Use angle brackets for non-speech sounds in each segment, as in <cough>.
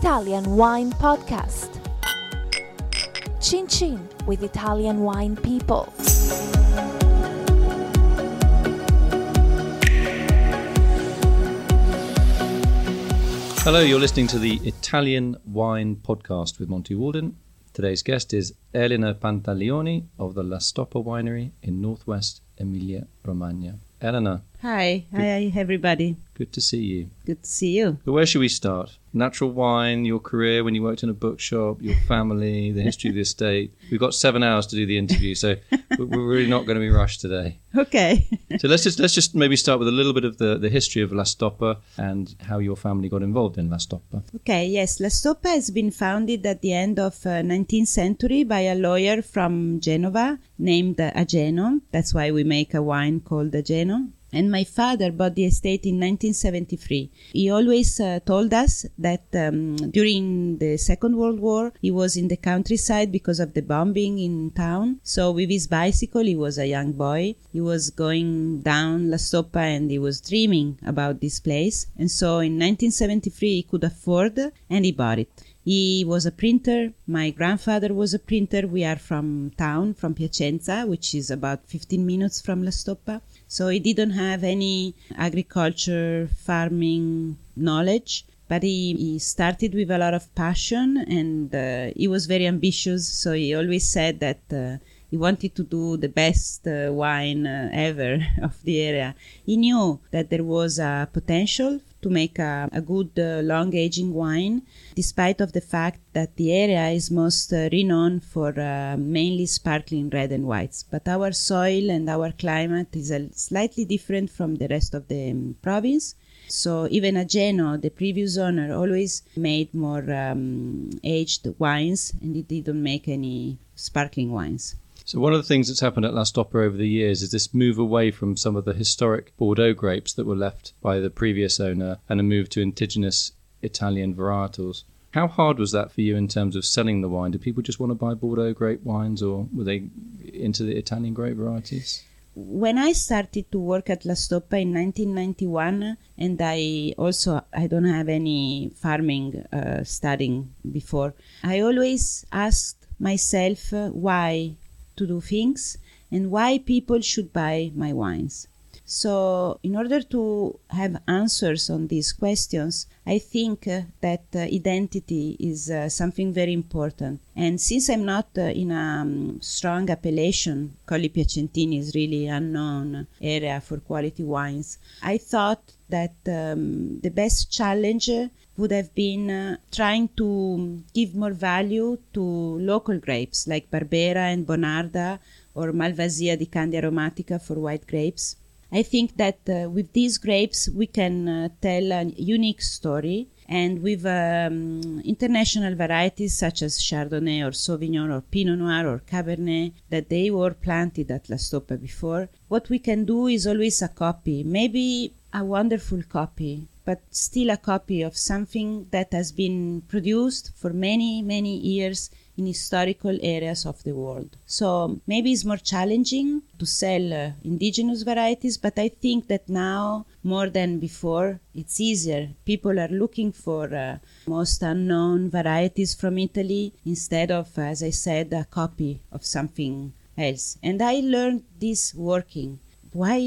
Italian Wine Podcast. Chin Chin with Italian wine people. Hello, you're listening to the Italian Wine Podcast with Monty Waldin. Today's guest is Elena Pantaleoni of the La Stoppa Winery in northwest Emilia Romagna. Elena, Hi, hi everybody. good to see you. Good to see you. But where should we start? Natural wine, your career when you worked in a bookshop, your family, the history of the estate. We've got seven hours to do the interview, so we're really not going to be rushed today. Okay. So let's just let's just maybe start with a little bit of the, the history of La Stoppa and how your family got involved in La Stoppa. okay, yes, La Stoppa has been founded at the end of uh, 19th century by a lawyer from Genova named Ageno. That's why we make a wine called Ageno. And my father bought the estate in 1973. He always uh, told us that um, during the Second World War, he was in the countryside because of the bombing in town. So with his bicycle, he was a young boy. He was going down La Stoppa and he was dreaming about this place. And so in 1973, he could afford and he bought it. He was a printer. My grandfather was a printer. We are from town, from Piacenza, which is about 15 minutes from La Stoppa. So he didn't have any agriculture, farming knowledge, but he, he started with a lot of passion and uh, he was very ambitious. So he always said that uh, he wanted to do the best uh, wine uh, ever <laughs> of the area. He knew that there was a potential to make a, a good uh, long aging wine, despite of the fact that the area is most uh, renowned for uh, mainly sparkling red and whites. But our soil and our climate is a slightly different from the rest of the um, province. So even Ageno, the previous owner, always made more um, aged wines, and he didn't make any sparkling wines. So one of the things that's happened at La Stoppa over the years is this move away from some of the historic Bordeaux grapes that were left by the previous owner and a move to indigenous Italian varietals. How hard was that for you in terms of selling the wine? Did people just want to buy Bordeaux grape wines or were they into the Italian grape varieties? when I started to work at La Stoppa in 1991, and I also I don't have any farming uh, studying before, I always asked myself uh, why to do things and why people should buy my wines. So, in order to have answers on these questions, I think uh, that uh, identity is uh, something very important. And since I'm not uh, in a um, strong appellation, Colli Piacentini is really unknown area for quality wines. I thought that um, the best challenge would have been uh, trying to give more value to local grapes like Barbera and Bonarda or Malvasia di Candia Aromatica for white grapes. I think that uh, with these grapes we can uh, tell a unique story, and with um, international varieties such as Chardonnay or Sauvignon or Pinot Noir or Cabernet that they were planted at La Stoppa before, what we can do is always a copy, maybe a wonderful copy, but still a copy of something that has been produced for many, many years in historical areas of the world. So maybe it's more challenging to sell uh, indigenous varieties, but I think that now more than before it's easier. People are looking for uh, most unknown varieties from Italy instead of, as I said, a copy of something else. And I learned this working. Why,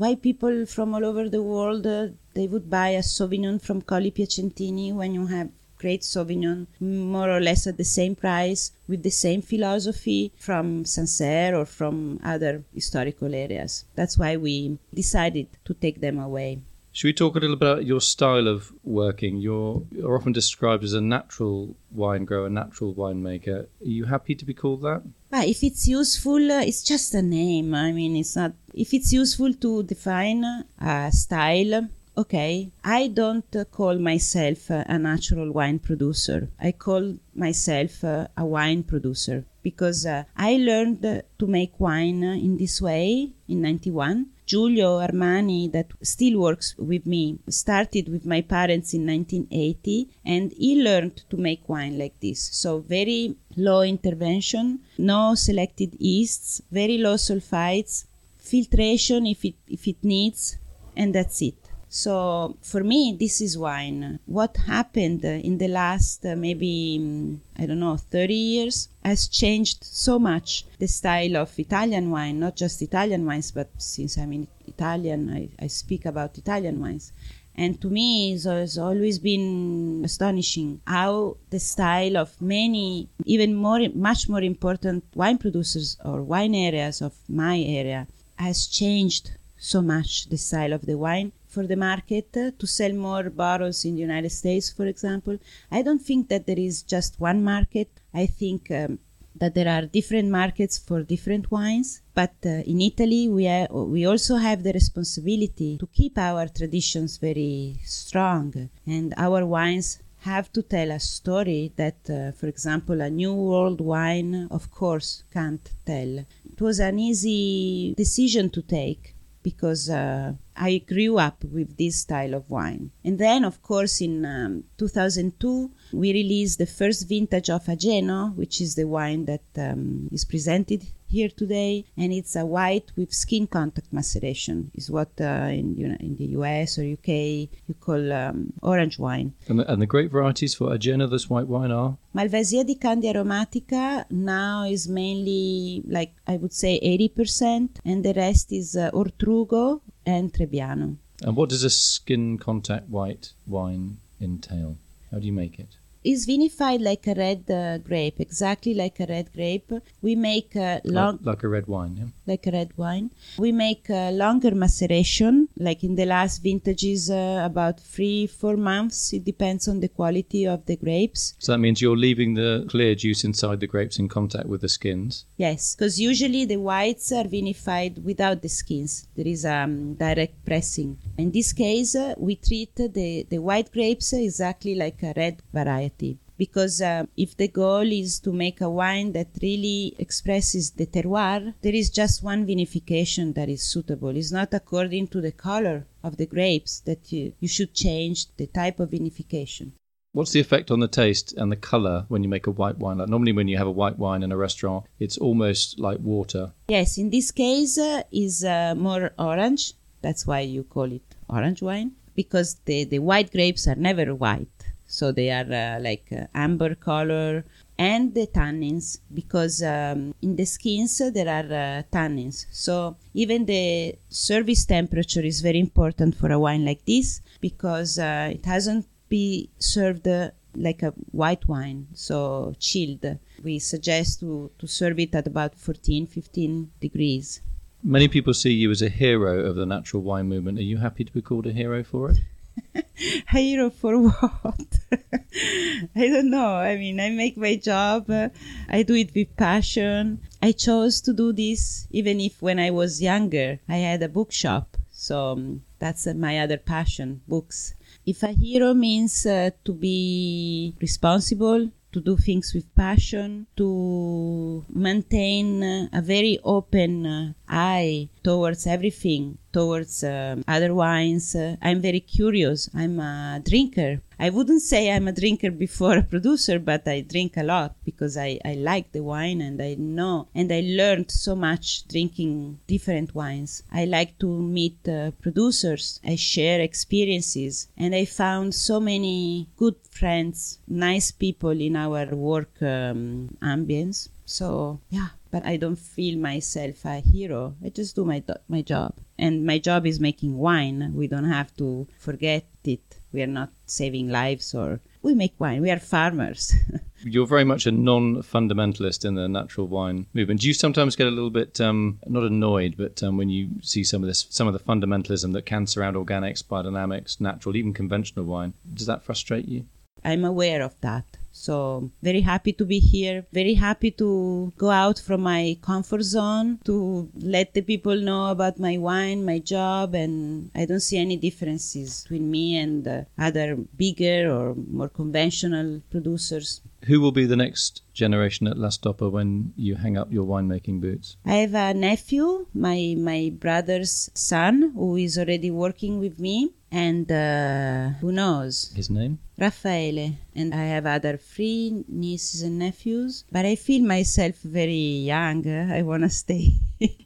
why people from all over the world uh, they would buy a Sauvignon from Colli Piacentini when you have great Sauvignon, more or less at the same price, with the same philosophy from Sancerre or from other historical areas. That's why we decided to take them away. Should we talk a little bit about your style of working? You're, you're often described as a natural wine grower, natural winemaker. Are you happy to be called that? But if it's useful, uh, it's just a name. I mean, it's not. If it's useful to define a style, okay. I don't call myself a natural wine producer. I call myself a wine producer because uh, I learned to make wine in this way in 91. Giulio Armani, that still works with me, started with my parents in 1980 and he learned to make wine like this. So, very low intervention, no selected yeasts, very low sulfites, filtration if it, if it needs, and that's it. So for me, this is wine. What happened in the last uh, maybe, mm, I don't know, 30 years has changed so much the style of Italian wine, not just Italian wines, but since I'm in Italian, I, I speak about Italian wines. And to me, it has always been astonishing how the style of many, even more, much more important wine producers or wine areas of my area has changed so much the style of the wine for the market uh, to sell more bottles in the United States, for example. I don't think that there is just one market. I think um, that there are different markets for different wines. But uh, in Italy, we, are, we also have the responsibility to keep our traditions very strong. And our wines have to tell a story that, uh, for example, a new world wine, of course, can't tell. It was an easy decision to take because uh, I grew up with this style of wine. And then, of course, in um, 2002, we released the first vintage of Ageno, which is the wine that um, is presented here today, and it's a white with skin contact maceration. Is what uh, in you know, in the US or UK you call um, orange wine. And the, and the great varieties for Ageno, this white wine, are Malvasia di Candia aromatica now is mainly like I would say 80%, and the rest is uh, Ortrugo and Trebbiano. And what does a skin contact white wine entail? How do you make it? it? is vinified like a red uh, grape, exactly like a red grape. We make a long, like, like, a red wine, yeah. Like a red wine. We make a longer maceration, like in the last vintages, uh, about three, four months. It depends on the quality of the grapes. So that means you're leaving the clear juice inside the grapes in contact with the skins. Yes, because usually the whites are vinified without the skins. There is um, direct pressing. In this case, uh, we treat the the white grapes exactly like a red variety because uh, if the goal is to make a wine that really expresses the terroir, there is just one vinification that is suitable. It's not according to the color of the grapes that you, you should change the type of vinification. What's the effect on the taste and the color when you make a white wine? Like normally, when you have a white wine in a restaurant, it's almost like water. Yes, in this case, uh, is uh, more orange. That's why you call it orange wine because the, the white grapes are never white so they are uh, like uh, amber color and the tannins because um, in the skins there are uh, tannins. So even the service temperature is very important for a wine like this because it hasn't be served like a white wine so chilled. We suggest to, to serve it at about 14 15 degrees. Many people see you as a hero of the natural wine movement. Are you happy to be called a hero for it <laughs> hero for what? <laughs> I don't know. I mean, I make my job. Uh, I do it with passion. I chose to do this even if when I was younger, I had a bookshop. So um, that's uh, my other passion, books. If a hero means uh, to be responsible, to do things with passion, to maintain uh, a very open uh, eye towards everything, towards um, other wines. Uh, I'm very curious. I'm a drinker. I wouldn't say I'm a drinker before a producer, but I drink a lot because I, I like the wine and I know and I learned so much drinking different wines. I like to meet uh, producers. I share experiences and I found so many good friends, nice people in our work um, ambience. So, yeah, but I don't feel myself a hero. I just do my my job, and my job is making wine. We don't have to forget it. We are not saving lives, or we make wine. We are farmers. <laughs> You're very much a non-fundamentalist in the natural wine movement. Do you sometimes get a little bit um, not annoyed, but um, when you see some of this, some of the fundamentalism that can surround organics, biodynamics, natural, even conventional wine, does that frustrate you? I'm aware of that. So, very happy to be here. Very happy to go out from my comfort zone to let the people know about my wine, my job, and I don't see any differences between me and uh, other bigger or more conventional producers. Who will be the next generation at La Stoppa when you hang up your winemaking boots? I have a nephew, my my brother's son, who is already working with me, and uh, who knows? His name? Raffaele. And I have other three nieces and nephews, but I feel myself very young. I want to <laughs> stay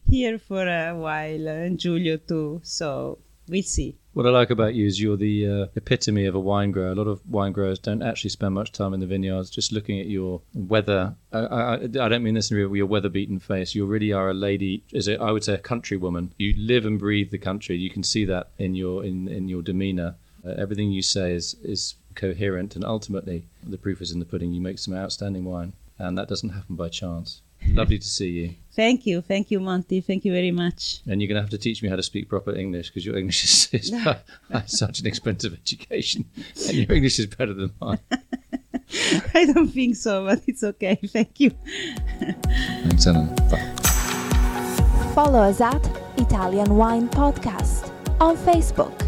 here for a while, and Giulio too. So we'll see. What I like about you is you're the uh, epitome of a wine grower. A lot of wine growers don't actually spend much time in the vineyards. Just looking at your weather, I, I, I don't mean this in your weather-beaten face. You really are a lady. Is it? I would say a country woman. You live and breathe the country. You can see that in your in, in your demeanour. Uh, everything you say is is coherent, and ultimately, the proof is in the pudding. You make some outstanding wine, and that doesn't happen by chance. Lovely to see you. Thank you. Thank you, Monty. Thank you very much. And you're going to have to teach me how to speak proper English because your English is, is <laughs> such an expensive education. And your English is better than mine. <laughs> I don't think so, but it's okay. Thank you. Thanks, Ellen. Bye. Follow us at Italian Wine Podcast on Facebook.